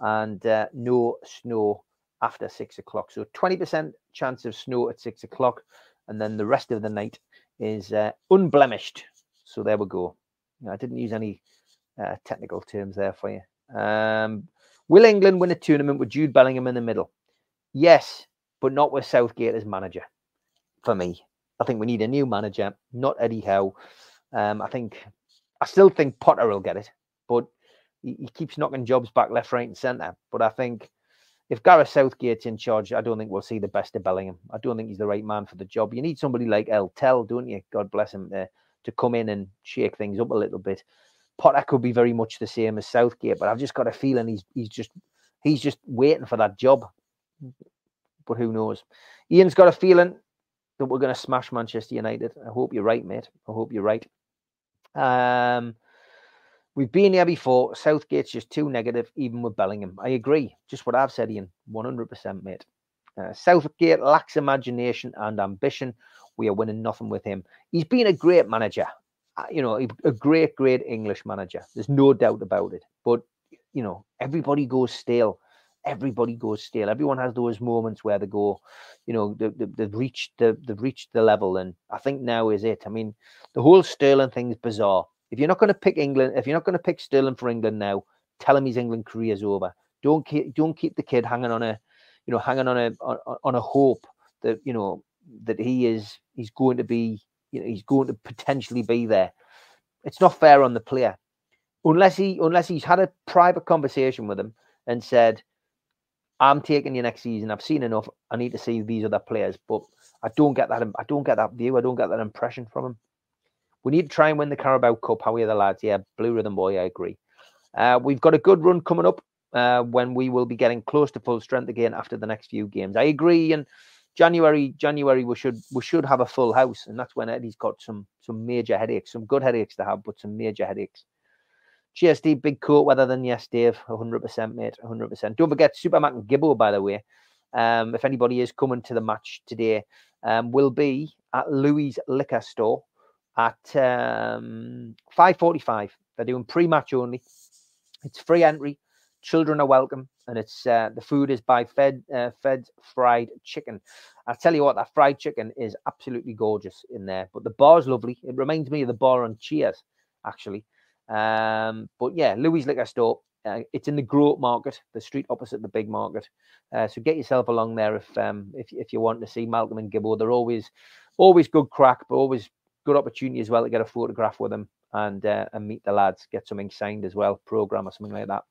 and uh, no snow after 6 o'clock. So 20% chance of snow at 6 o'clock. And then the rest of the night is uh, unblemished. So there we go. I didn't use any uh, technical terms there for you. Um, will England win a tournament with Jude Bellingham in the middle? Yes, but not with Southgate as manager. For me, I think we need a new manager, not Eddie Howe. Um, I think, I still think Potter will get it, but he, he keeps knocking jobs back left, right, and centre. But I think if Gareth Southgate's in charge, I don't think we'll see the best of Bellingham. I don't think he's the right man for the job. You need somebody like El Tel, don't you? God bless him, uh, to come in and shake things up a little bit. Potter could be very much the same as Southgate, but I've just got a feeling he's he's just he's just waiting for that job. But who knows? Ian's got a feeling that we're going to smash Manchester United. I hope you're right, mate. I hope you're right. Um, we've been here before. Southgate's just too negative, even with Bellingham. I agree. Just what I've said, Ian. 100%, mate. Uh, Southgate lacks imagination and ambition. We are winning nothing with him. He's been a great manager you know, a great, great English manager. There's no doubt about it. But you know, everybody goes stale. Everybody goes stale. Everyone has those moments where they go, you know, they, they, they've reached the they've reached the level, and I think now is it. I mean, the whole Sterling thing is bizarre. If you're not going to pick England, if you're not going to pick Sterling for England now, tell him his England career's over. Don't keep don't keep the kid hanging on a, you know, hanging on a on, on a hope that you know that he is he's going to be you know, he's going to potentially be there. It's not fair on the player unless he unless he's had a private conversation with him and said, "I'm taking you next season. I've seen enough. I need to see these other players." But I don't get that. I don't get that view. I don't get that impression from him. We need to try and win the Carabao Cup. How are the lads? Yeah, blue rhythm boy. I agree. Uh, we've got a good run coming up uh, when we will be getting close to full strength again after the next few games. I agree, and January, January, we should we should have a full house, and that's when Eddie's got some some major headaches, some good headaches to have, but some major headaches. Steve. Big coat weather than yes, Dave. 100%, mate. 100%. Don't forget Super Mac and Gibbo, by the way. Um, if anybody is coming to the match today, um, will be at Louis Liquor Store at um, 5.45. They're doing pre-match only. It's free entry. Children are welcome and it's uh, the food is by Fed uh, Fed Fried Chicken. I tell you what, that fried chicken is absolutely gorgeous in there. But the bar is lovely. It reminds me of the bar on Cheers, actually. Um, but yeah, Louis Liquor Store. Uh, it's in the Groat Market, the street opposite the big market. Uh, so get yourself along there if um, if if you want to see Malcolm and Gibbo. They're always always good crack, but always good opportunity as well to get a photograph with them and uh, and meet the lads, get something signed as well, program or something like that.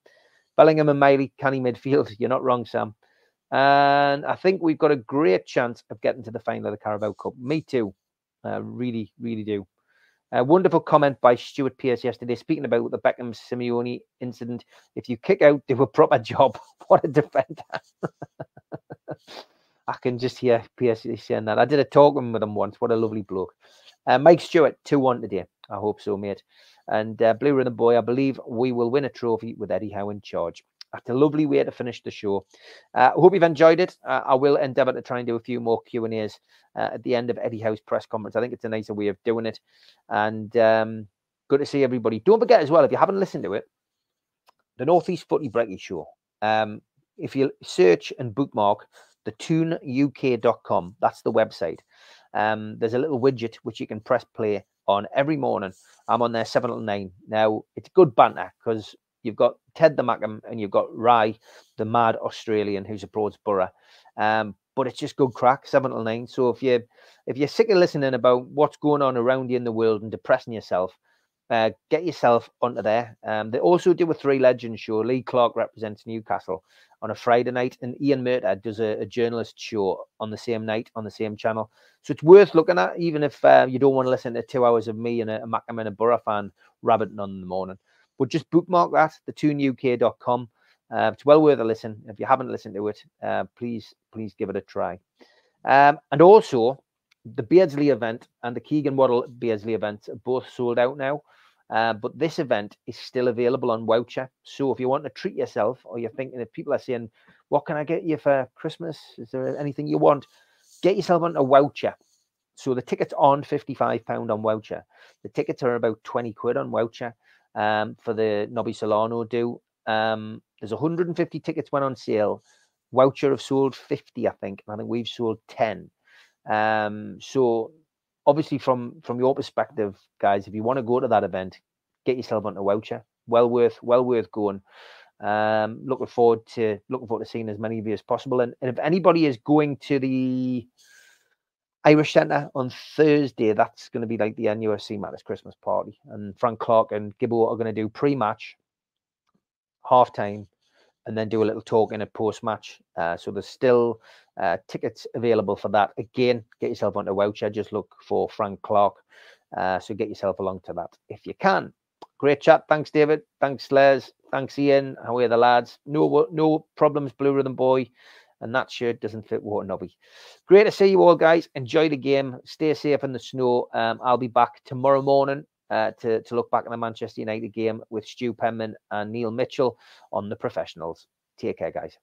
Bellingham and Miley, canny midfield. *laughs* You're not wrong, Sam. And I think we've got a great chance of getting to the final of the Carabao Cup. Me too. Uh, really, really do. A wonderful comment by Stuart Pearce yesterday, speaking about the Beckham Simeone incident. If you kick out, do a proper job. *laughs* what a defender. *laughs* I can just hear Pearce saying that. I did a talk with him once. What a lovely bloke. Uh, Mike Stewart, 2 1 today. I hope so, mate. And uh, Blue Rhythm Boy, I believe we will win a trophy with Eddie Howe in charge. That's a lovely way to finish the show. I uh, hope you've enjoyed it. Uh, I will endeavour to try and do a few more Q and A's uh, at the end of Eddie Howe's press conference. I think it's a nicer way of doing it, and um, good to see everybody. Don't forget as well if you haven't listened to it, the Northeast Footy Brekkie Show. Um, if you search and bookmark the tuneuk.com, that's the website. Um, there's a little widget which you can press play on every morning. I'm on there seven till nine. Now it's good banter because you've got Ted the Mackem and you've got Rye, the mad Australian who supports Boro. Um, but it's just good crack, seven till nine. So if you if you're sick of listening about what's going on around you in the world and depressing yourself, uh, get yourself onto there. Um, they also do a three legends show. Lee Clark represents Newcastle on a Friday night, and Ian Murtagh does a, a, journalist show on the same night on the same channel. So it's worth looking at, even if uh, you don't want to listen to two hours of me and a, a Mackem and a Boro fan rabbiting on in the morning. But just bookmark that, the Uh, it's well worth a listen. If you haven't listened to it, uh, please, please give it a try. Um, and also, the Beardsley event and the Keegan Waddle Beardsley event are both sold out now. Uh, but this event is still available on Wowcher. So if you want to treat yourself, or you're thinking if people are saying, "What can I get you for Christmas? Is there anything you want?" Get yourself onto Wowcher. So the tickets aren't fifty-five pound on Wowcher. The tickets are about twenty quid on Wowcher um, for the Nobby Solano do. Um, there's 150 tickets went on sale. Wowcher have sold 50, I think. I think we've sold 10. Um, so obviously from from your perspective, guys, if you want to go to that event, get yourself onto Wowcher. Well worth well worth going. Um, looking forward to looking forward to seeing as many of you as possible. And, and if anybody is going to the Irish Centre on Thursday, that's going to be like the NUFC Matters Christmas party. And Frank Clark and Gibbo are going to do pre-match, half time, and then do a little talk in a post match. Uh, so there's still uh, tickets available for that. Again, get yourself onto Wowcher. Just look for Frank Clark. Uh, so get yourself along to that if you can. Great chat. Thanks, David. Thanks, Les. Thanks, Ian. How are the lads? No, no problems, Blue Rhythm Boy. And that shirt doesn't fit Waternobby. Great to see you all, guys. Enjoy the game. Stay safe in the snow. Um, I'll be back tomorrow morning uh, to, to look back at the Manchester United game with Stu Penman and Neil Mitchell on the professionals. Take care, guys.